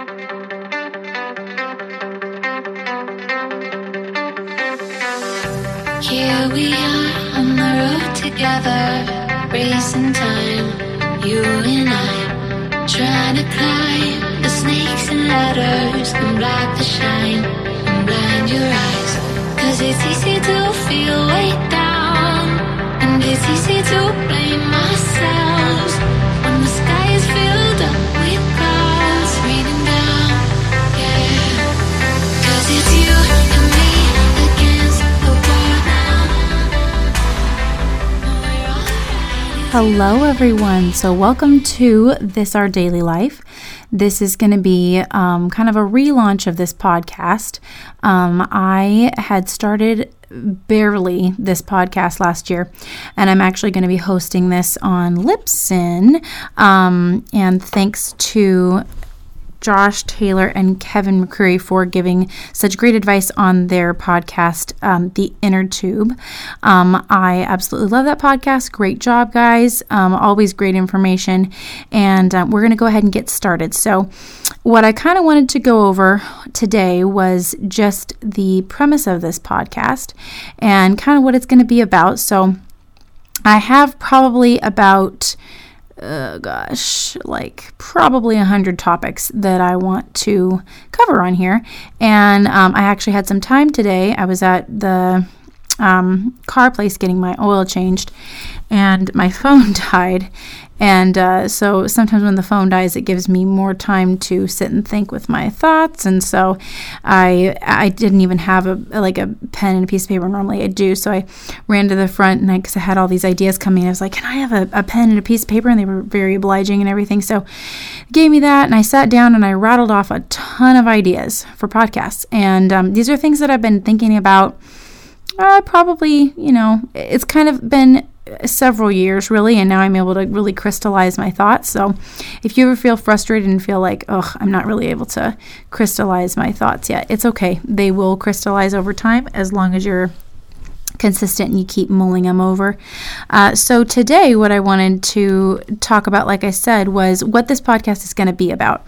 Here we are on the road together, racing time, you and I, trying to climb the snakes and ladders and block the shine. And blind your eyes. Cause it's easy to feel weighed down, and it's easy to blame ourselves Hello, everyone. So, welcome to This Our Daily Life. This is going to be um, kind of a relaunch of this podcast. Um, I had started barely this podcast last year, and I'm actually going to be hosting this on Libsyn. Um, and thanks to Josh Taylor and Kevin McCreary for giving such great advice on their podcast, um, The Inner Tube. Um, I absolutely love that podcast. Great job, guys. Um, always great information. And uh, we're going to go ahead and get started. So, what I kind of wanted to go over today was just the premise of this podcast and kind of what it's going to be about. So, I have probably about uh, gosh, like probably a hundred topics that I want to cover on here. And um, I actually had some time today. I was at the um, car place getting my oil changed, and my phone died. And uh, so sometimes when the phone dies, it gives me more time to sit and think with my thoughts. And so I I didn't even have a like a pen and a piece of paper. Normally I do. So I ran to the front and I, cause I had all these ideas coming. I was like, can I have a, a pen and a piece of paper? And they were very obliging and everything. So they gave me that and I sat down and I rattled off a ton of ideas for podcasts. And um, these are things that I've been thinking about. Uh, probably, you know, it's kind of been several years really, and now I'm able to really crystallize my thoughts. So, if you ever feel frustrated and feel like, oh, I'm not really able to crystallize my thoughts yet, it's okay. They will crystallize over time as long as you're consistent and you keep mulling them over. Uh, so, today, what I wanted to talk about, like I said, was what this podcast is going to be about.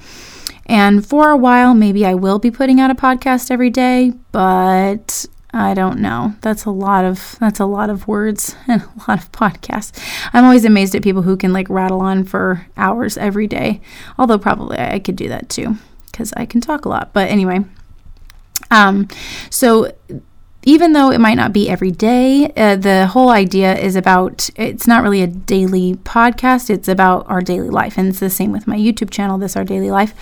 And for a while, maybe I will be putting out a podcast every day, but I don't know. That's a lot of that's a lot of words and a lot of podcasts. I'm always amazed at people who can like rattle on for hours every day. Although probably I could do that too because I can talk a lot. But anyway, um, so even though it might not be every day, uh, the whole idea is about it's not really a daily podcast, it's about our daily life. And it's the same with my YouTube channel, This Our Daily Life.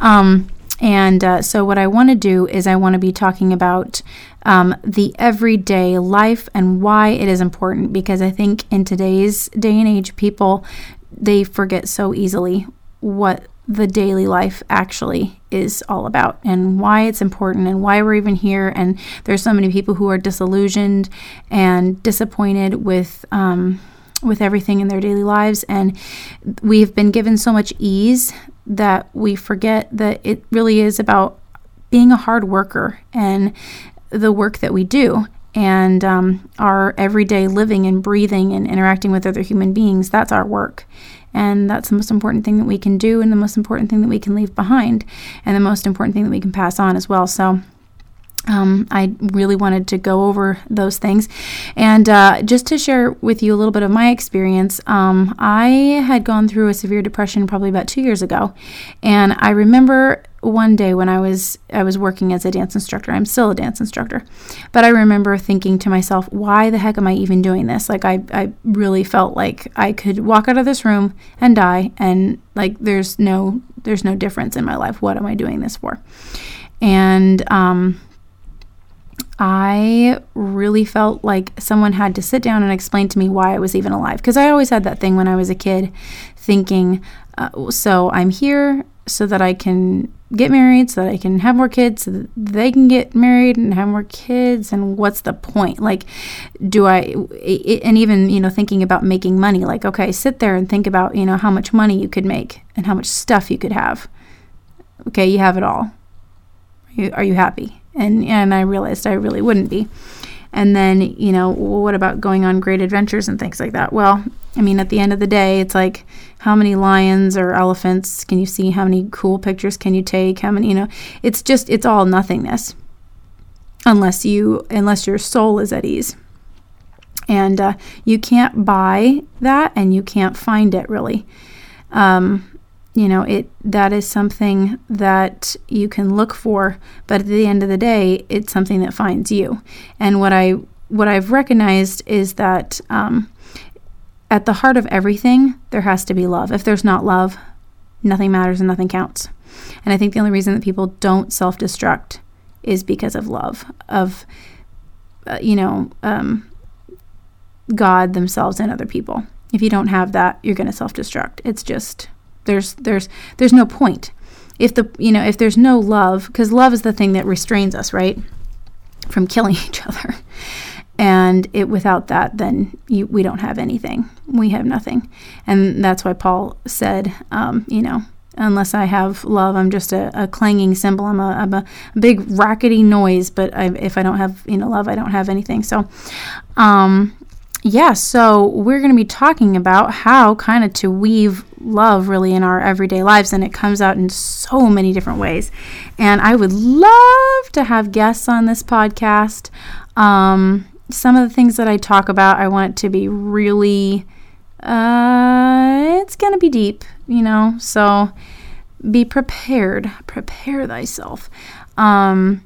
Um, and uh, so, what I want to do is, I want to be talking about um, the everyday life and why it is important because I think in today's day and age, people they forget so easily what the daily life actually is all about and why it's important and why we're even here. And there's so many people who are disillusioned and disappointed with. Um, with everything in their daily lives, and we've been given so much ease that we forget that it really is about being a hard worker and the work that we do and um, our everyday living and breathing and interacting with other human beings. That's our work. And that's the most important thing that we can do and the most important thing that we can leave behind and the most important thing that we can pass on as well. So um, I really wanted to go over those things. And uh, just to share with you a little bit of my experience, um, I had gone through a severe depression probably about two years ago. And I remember one day when I was I was working as a dance instructor. I'm still a dance instructor. But I remember thinking to myself, why the heck am I even doing this? Like I, I really felt like I could walk out of this room and die and like there's no there's no difference in my life. What am I doing this for? And um I really felt like someone had to sit down and explain to me why I was even alive. Because I always had that thing when I was a kid thinking, uh, so I'm here so that I can get married, so that I can have more kids, so that they can get married and have more kids. And what's the point? Like, do I, and even, you know, thinking about making money, like, okay, sit there and think about, you know, how much money you could make and how much stuff you could have. Okay, you have it all. Are you, are you happy? And and I realized I really wouldn't be. And then, you know, what about going on great adventures and things like that? Well, I mean, at the end of the day, it's like how many lions or elephants can you see? How many cool pictures can you take? How many, you know, it's just, it's all nothingness unless you, unless your soul is at ease. And uh, you can't buy that and you can't find it really. Um, you know it that is something that you can look for but at the end of the day it's something that finds you. And what i what i've recognized is that um, at the heart of everything there has to be love. If there's not love nothing matters and nothing counts. And i think the only reason that people don't self-destruct is because of love of uh, you know um, god themselves and other people. If you don't have that you're going to self-destruct. It's just there's there's there's no point. If the you know if there's no love, because love is the thing that restrains us, right, from killing each other. And it without that, then you, we don't have anything. We have nothing, and that's why Paul said, um, you know, unless I have love, I'm just a, a clanging cymbal. I'm a, I'm a big rackety noise, but I, if I don't have you know love, I don't have anything. So, um, yeah, so we're going to be talking about how kind of to weave love really in our everyday lives, and it comes out in so many different ways. And I would love to have guests on this podcast. Um, some of the things that I talk about, I want it to be really, uh, it's going to be deep, you know, so be prepared. Prepare thyself. Um,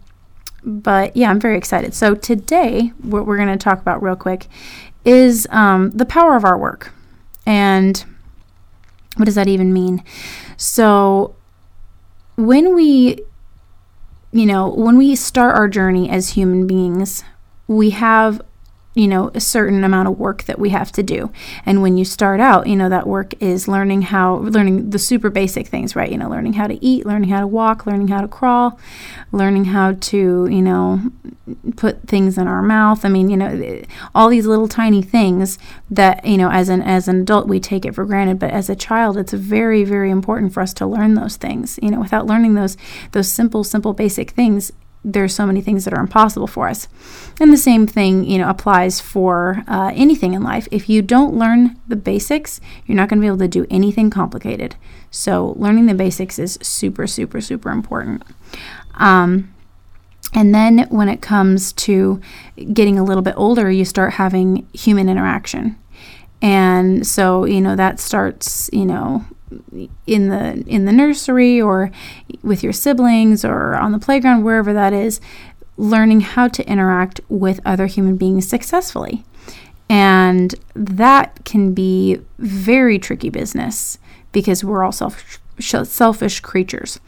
but yeah, I'm very excited. So today, what we're going to talk about real quick is um, the power of our work. And what does that even mean? So, when we, you know, when we start our journey as human beings, we have you know, a certain amount of work that we have to do. And when you start out, you know, that work is learning how, learning the super basic things, right? You know, learning how to eat, learning how to walk, learning how to crawl, learning how to, you know, put things in our mouth. I mean, you know, all these little tiny things that, you know, as an, as an adult, we take it for granted. But as a child, it's very, very important for us to learn those things. You know, without learning those, those simple, simple, basic things, there's so many things that are impossible for us. And the same thing, you know, applies for uh, anything in life. If you don't learn the basics, you're not going to be able to do anything complicated. So learning the basics is super, super, super important. Um, and then when it comes to getting a little bit older, you start having human interaction. And so, you know, that starts, you know, in the in the nursery or with your siblings or on the playground wherever that is learning how to interact with other human beings successfully. And that can be very tricky business because we're all self, selfish creatures.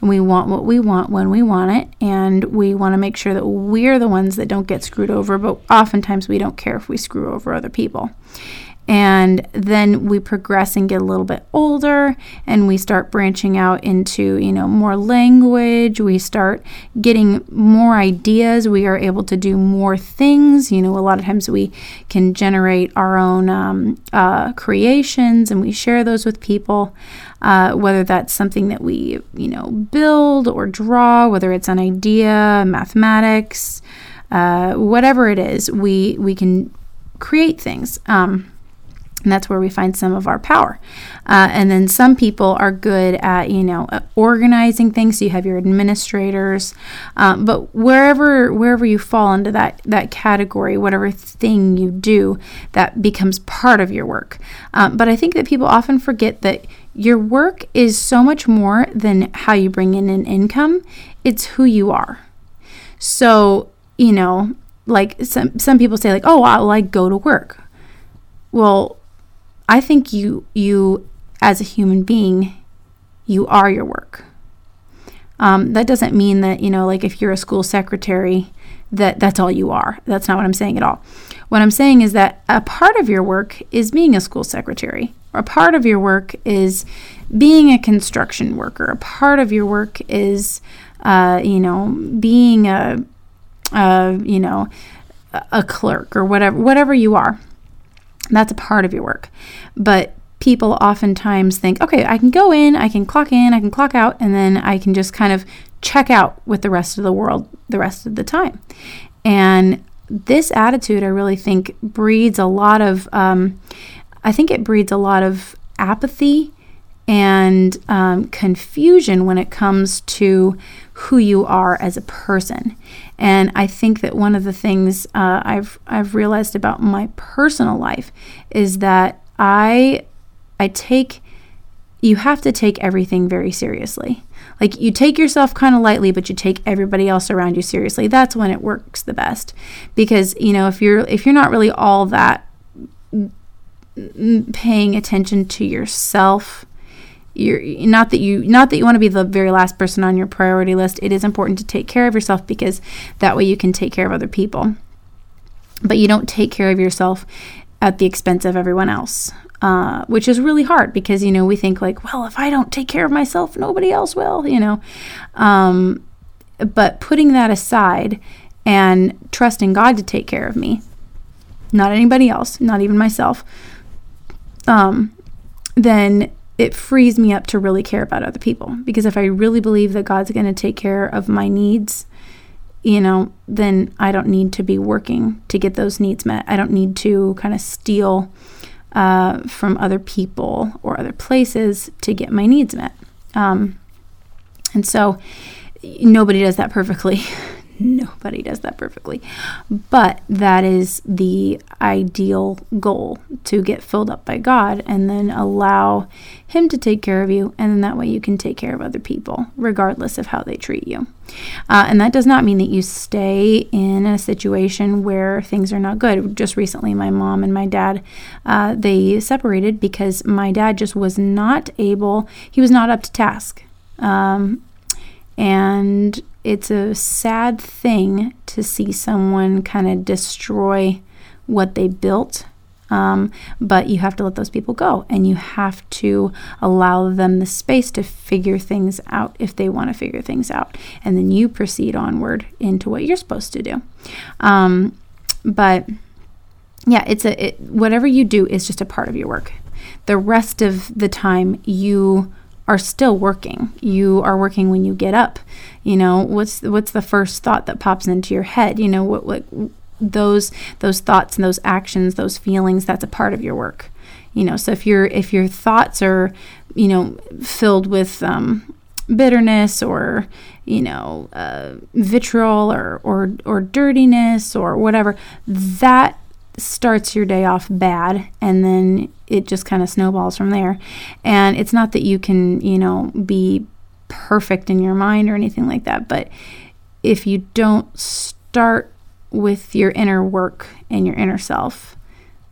And we want what we want when we want it and we want to make sure that we're the ones that don't get screwed over but oftentimes we don't care if we screw over other people and then we progress and get a little bit older and we start branching out into you know more language. We start getting more ideas. We are able to do more things. You know a lot of times we can generate our own um, uh, creations and we share those with people. Uh, whether that's something that we you know build or draw whether it's an idea mathematics uh, whatever it is we we can create things. Um, and that's where we find some of our power. Uh, and then some people are good at, you know, uh, organizing things. So you have your administrators, um, but wherever wherever you fall into that that category, whatever thing you do, that becomes part of your work. Um, but I think that people often forget that your work is so much more than how you bring in an income. It's who you are. So you know, like some some people say, like, oh, I'll like go to work. Well, I think you you as a human being, you are your work. Um, that doesn't mean that you know, like if you're a school secretary, that that's all you are. That's not what I'm saying at all. What I'm saying is that a part of your work is being a school secretary, a part of your work is being a construction worker. A part of your work is, uh, you know, being a, a you know, a clerk or whatever, whatever you are. That's a part of your work. But people oftentimes think, okay, I can go in, I can clock in, I can clock out, and then I can just kind of check out with the rest of the world the rest of the time. And this attitude, I really think, breeds a lot of um, I think it breeds a lot of apathy and um, confusion when it comes to who you are as a person. And I think that one of the things uh, I've I've realized about my personal life is that I I take you have to take everything very seriously. Like you take yourself kind of lightly, but you take everybody else around you seriously. That's when it works the best. Because, you know, if you're if you're not really all that paying attention to yourself, you're not that you not that you want to be the very last person on your priority list. It is important to take care of yourself because that way you can take care of other people. But you don't take care of yourself at the expense of everyone else. Uh, which is really hard because you know we think like well if i don't take care of myself nobody else will you know um, but putting that aside and trusting god to take care of me not anybody else not even myself um, then it frees me up to really care about other people because if i really believe that god's going to take care of my needs you know then i don't need to be working to get those needs met i don't need to kind of steal uh, from other people or other places to get my needs met. Um, and so nobody does that perfectly. nobody does that perfectly. But that is the ideal goal to get filled up by God and then allow Him to take care of you. And then that way you can take care of other people, regardless of how they treat you. Uh, and that does not mean that you stay in a situation where things are not good. Just recently, my mom and my dad, uh, they separated because my dad just was not able, he was not up to task. Um, and it's a sad thing to see someone kind of destroy what they built. Um, but you have to let those people go and you have to allow them the space to figure things out if they want to figure things out. And then you proceed onward into what you're supposed to do. Um, but yeah, it's a it, whatever you do is just a part of your work. The rest of the time, you are still working. You are working when you get up. You know, what's what's the first thought that pops into your head? You know, what what those those thoughts and those actions, those feelings, that's a part of your work. You know, so if your if your thoughts are, you know, filled with um, bitterness or you know uh, vitriol or, or or dirtiness or whatever, that starts your day off bad and then it just kind of snowballs from there. And it's not that you can, you know, be perfect in your mind or anything like that, but if you don't start with your inner work and your inner self,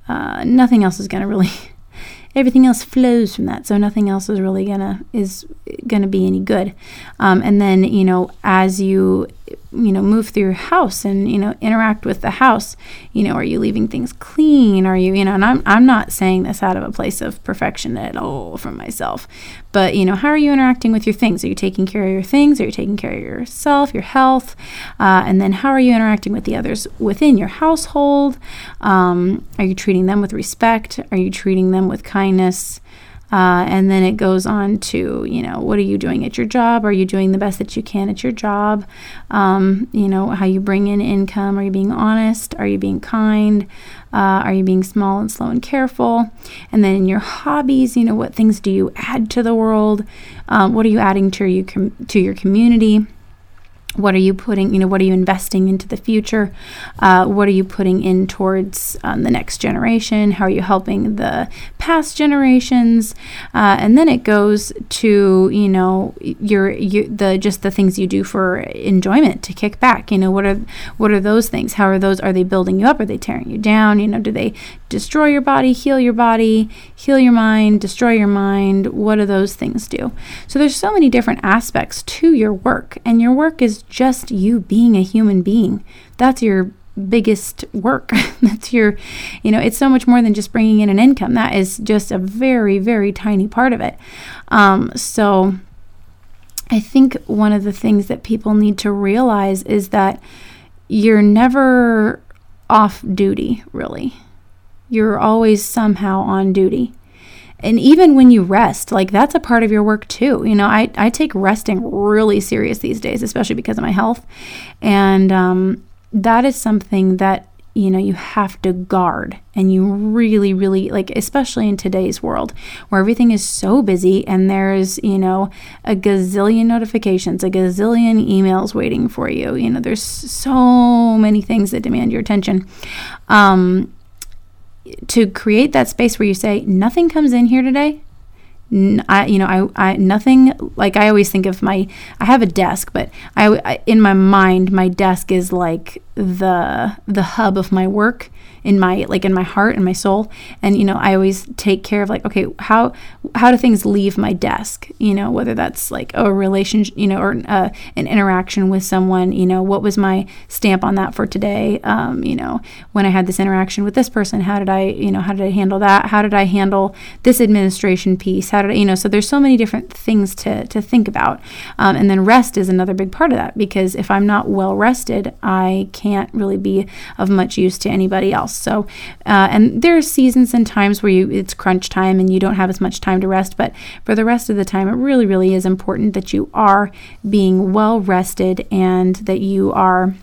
uh, nothing else is going to really everything else flows from that so nothing else is really gonna is gonna be any good um, and then you know as you you know move through your house and you know interact with the house. You know are you leaving things clean? Are you you know and I'm, I'm not saying this out of a place of perfection at all from myself but you know how are you interacting with your things? Are you taking care of your things? Are you taking care of yourself your health? Uh, and then how are you interacting with the others within your household? Um, are you treating them with respect? Are you treating them with kindness uh, and then it goes on to, you know, what are you doing at your job? Are you doing the best that you can at your job? Um, you know, how you bring in income. Are you being honest? Are you being kind? Uh, are you being small and slow and careful? And then your hobbies, you know, what things do you add to the world? Um, what are you adding to your com- to your community? What are you putting you know what are you investing into the future? Uh, what are you putting in towards um, the next generation? How are you helping the past generations? Uh, and then it goes to you know your, your the just the things you do for enjoyment to kick back you know what are what are those things? How are those are they building you up? Are they tearing you down? You know do they destroy your body heal your body heal your mind destroy your mind? What do those things do? So there's so many different aspects to your work and your work is just you being a human being. That's your biggest work. That's your, you know, it's so much more than just bringing in an income. That is just a very, very tiny part of it. Um, so I think one of the things that people need to realize is that you're never off duty, really. You're always somehow on duty and even when you rest like that's a part of your work too you know? I, I take resting really serious these days especially because of my health. And um, that is something that you know you have to guard and you really really like especially in today's world where everything is so busy and there's you know a gazillion notifications a gazillion emails waiting for you you know? There's so many things that demand your attention. Um, to create that space where you say nothing comes in here today. I, you know, I, I, nothing like I always think of my, I have a desk, but I, I, in my mind, my desk is like the, the hub of my work in my like in my heart and my soul. And you know i always take care of like okay how how do things leave my desk? You know whether that's like a relationship you know or uh, an interaction with someone you know what was my stamp on that for today? Um, you know when i had this interaction with this person how did i you know how did i handle that? How did i handle this administration piece? How did i you know so there's so many different things to to think about. Um, and then rest is another big part of that because if i'm not well rested i can't really be of much use to anybody else else. So, uh, and there are seasons and times where you it's crunch time and you don't have as much time to rest. But for the rest of the time, it really, really is important that you are being well rested and that you are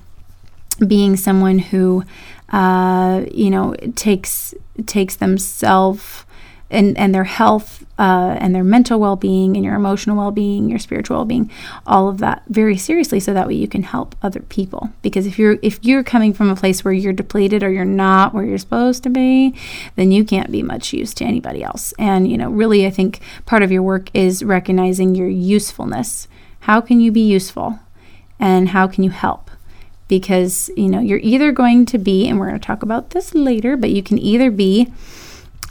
being someone who, uh, you know, takes takes themselves and, and their health uh, and their mental well-being and your emotional well-being your spiritual well-being all of that very seriously so that way you can help other people. Because if you're if you're coming from a place where you're depleted or you're not where you're supposed to be then you can't be much use to anybody else. And you know really i think part of your work is recognizing your usefulness. How can you be useful? And how can you help? Because you know you're either going to be and we're going to talk about this later but you can either be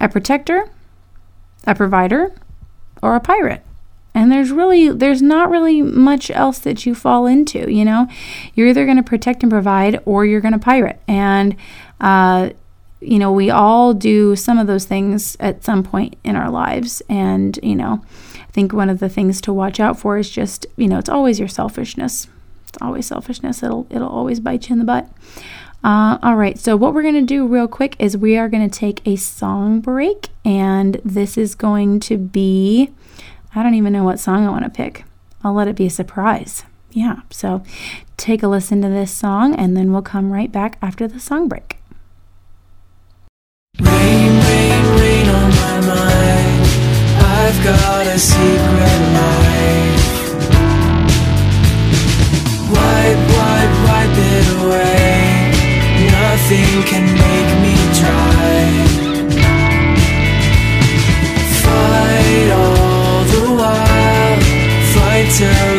a protector a provider, or a pirate. And there's really there's not really much else that you fall into, you know. You're either going to protect and provide or you're going to pirate. And uh, you know, we all do some of those things at some point in our lives and, you know, I think one of the things to watch out for is just, you know, it's always your selfishness. It's always selfishness. It'll it'll always bite you in the butt. Uh, all right, so what we're going to do real quick is we are going to take a song break, and this is going to be I don't even know what song I want to pick. I'll let it be a surprise. Yeah, so take a listen to this song, and then we'll come right back after the song break. Rain, rain, rain on my mind. I've got a secret life. Wipe, wipe, wipe it away nothing can make me try. Fight all the while, fight till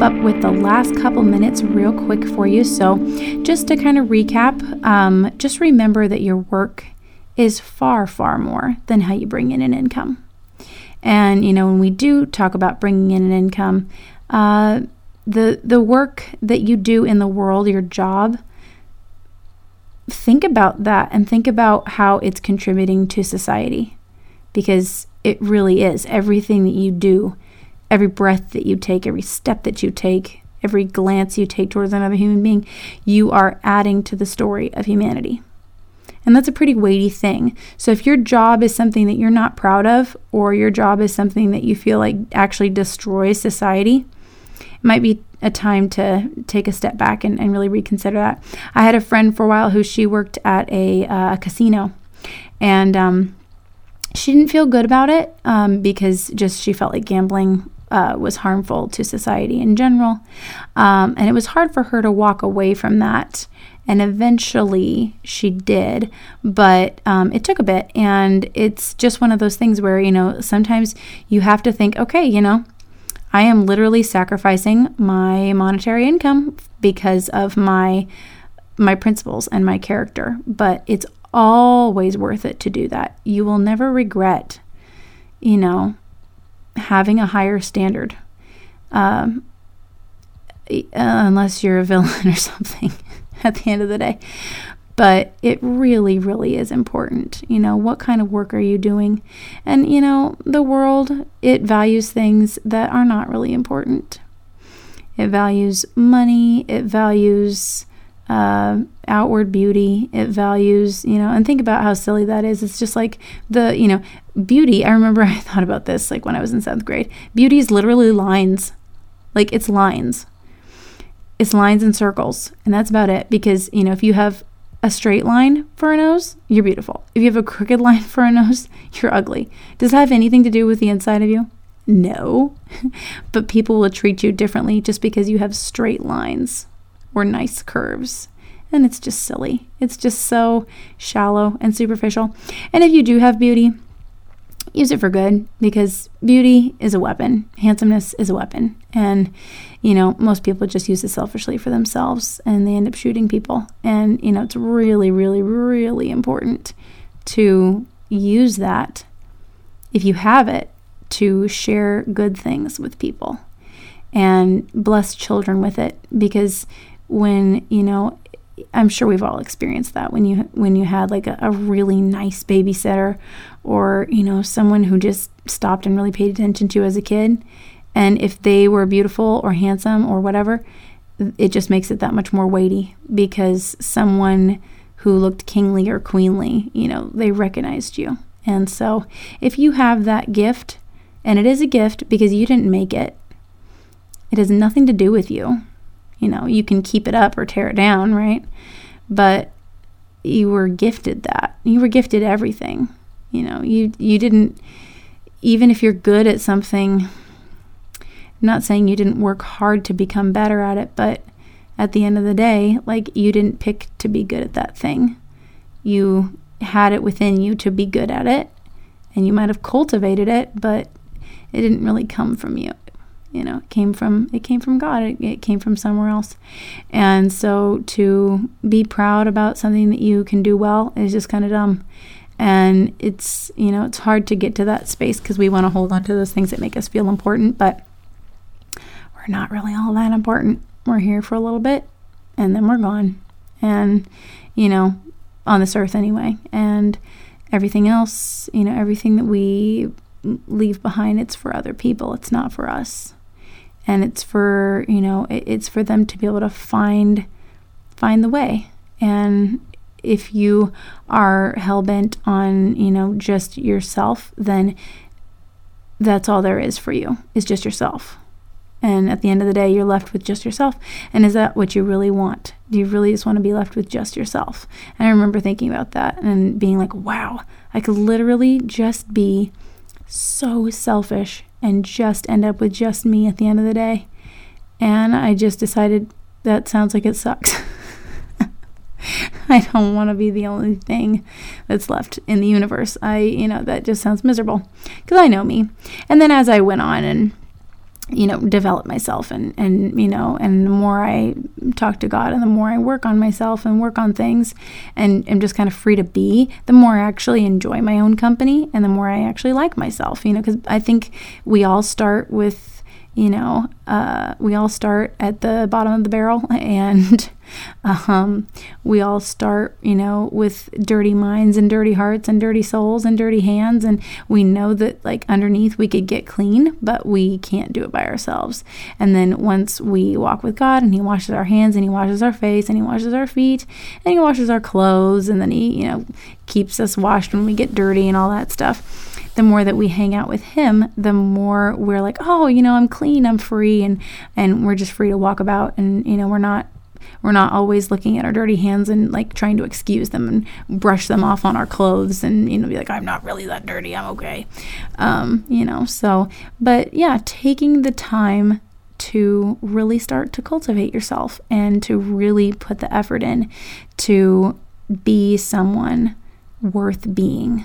wrap up with the last couple minutes real quick for you. So, just to kind of recap, um, just remember that your work is far, far more than how you bring in an income. And, you know, when we do talk about bringing in an income, uh, the, the work that you do in the world, your job, think about that and think about how it's contributing to society because it really is. Everything that you do, every breath that you take, every step that you take, every glance you take towards another human being, you are adding to the story of humanity. And that's a pretty weighty thing. So if your job is something that you're not proud of, or your job is something that you feel like actually destroys society, it might be a time to take a step back and, and really reconsider that. I had a friend for a while who she worked at a uh, casino, and um, she didn't feel good about it um, because just she felt like gambling uh, was harmful to society in general. Um, and it was hard for her to walk away from that. And eventually she did, but um, it took a bit. And it's just one of those things where, you know, sometimes you have to think, okay, you know, I am literally sacrificing my monetary income because of my my principles and my character, but it's always worth it to do that. You will never regret, you know, having a higher standard, um, unless you're a villain or something at the end of the day. But it really, really is important. You know, what kind of work are you doing? And, you know, the world, it values things that are not really important. It values money, it values uh, outward beauty. It values, you know, and think about how silly that is. It's just like the, you know, beauty. I remember I thought about this like when I was in seventh grade. Beauty is literally lines, like it's lines. It's lines and circles, and that's about it. Because, you know, if you have a straight line for a nose, you're beautiful. If you have a crooked line for a nose, you're ugly. Does that have anything to do with the inside of you? No. but people will treat you differently just because you have straight lines or nice curves. And it's just silly. It's just so shallow and superficial. And if you do have beauty, use it for good because beauty is a weapon. Handsomeness is a weapon. And, you know, most people just use it selfishly for themselves and they end up shooting people. And, you know, it's really, really, really important to use that, if you have it, to share good things with people and bless children with it because when you know i'm sure we've all experienced that when you when you had like a, a, really nice babysitter or you know someone who just stopped and really paid attention to as a kid. And if they were beautiful or handsome or whatever it just makes it that much more weighty because someone who looked kingly or queenly you know they recognized you. And so if you have that gift and it is a gift because you didn't make it it has nothing to do with you you know, you can keep it up or tear it down, right? But you were gifted that. You were gifted everything. You know, you you didn't even if you're good at something I'm not saying you didn't work hard to become better at it, but at the end of the day, like you didn't pick to be good at that thing. You had it within you to be good at it, and you might have cultivated it, but it didn't really come from you you know it came from it came from god. It, it, came from somewhere else. And so to be proud about something that you can do well is just kind of dumb. And it's you know it's hard to get to that space because we want to hold on to those things that make us feel important but we're not really all that important. We're here for a little bit and then we're gone. And you know on this earth anyway. And everything else you know everything that we leave behind it's for other people. It's not for us and it's for you know it's for them to be able to find find the way. And if you are hell-bent on you know just yourself then that's all there is for you is just yourself. And at the end of the day you're left with just yourself. And is that what you really want? Do you really just want to be left with just yourself? And i remember thinking about that and being like wow i could literally just be so selfish and just end up with just me at the end of the day. And I just decided that sounds like it sucks. I don't want to be the only thing that's left in the universe. I, you know, that just sounds miserable because I know me. And then as I went on and you know develop myself and and you know and the more i talk to god and the more i work on myself and work on things and am just kind of free to be the more i actually enjoy my own company and the more i actually like myself you know because i think we all start with you know, uh, we all start at the bottom of the barrel and um, we all start, you know, with dirty minds and dirty hearts and dirty souls and dirty hands. And we know that, like, underneath we could get clean, but we can't do it by ourselves. And then once we walk with God and He washes our hands and He washes our face and He washes our feet and He washes our clothes and then He, you know, keeps us washed when we get dirty and all that stuff the more that we hang out with him, the more we're like, oh, you know, I'm clean, I'm free, and and we're just free to walk about, and you know, we're not we're not always looking at our dirty hands and like trying to excuse them and brush them off on our clothes and you know be like i'm not really that dirty i'm okay. Um, you know so but yeah taking the time to really start to cultivate yourself and to really put the effort in to be someone worth being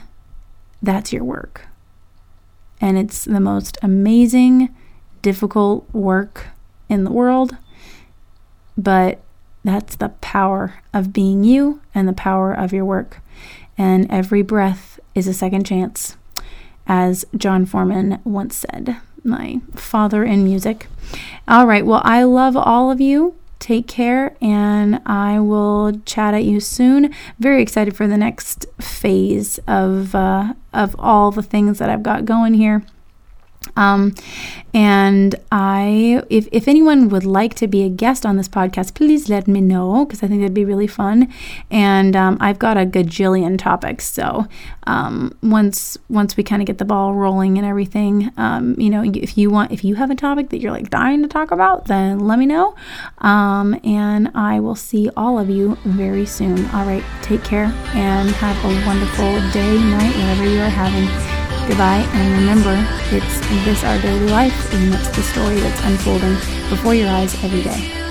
that's your work. And it's the most amazing, difficult work in the world. But that's the power of being you and the power of your work. And every breath is a second chance, as Jon Foreman once said, my father in music. All right, well, I love all of you. Take care, and I will chat at you soon. Very excited for the next phase of uh, of all the things that I've got going here. Um, and I, if, if anyone would like to be a guest on this podcast, please let me know because I think that'd be really fun. And um, I've got a gajillion topics. So um, once once we kind of get the ball rolling and everything, um, you know, if you want, if you have a topic that you're like dying to talk about, then let me know. Um, and I will see all of you very soon. All right, take care and have a wonderful day, night, whatever you are having. Goodbye, and remember, it's this our daily life, and it's the story that's unfolding before your eyes every day.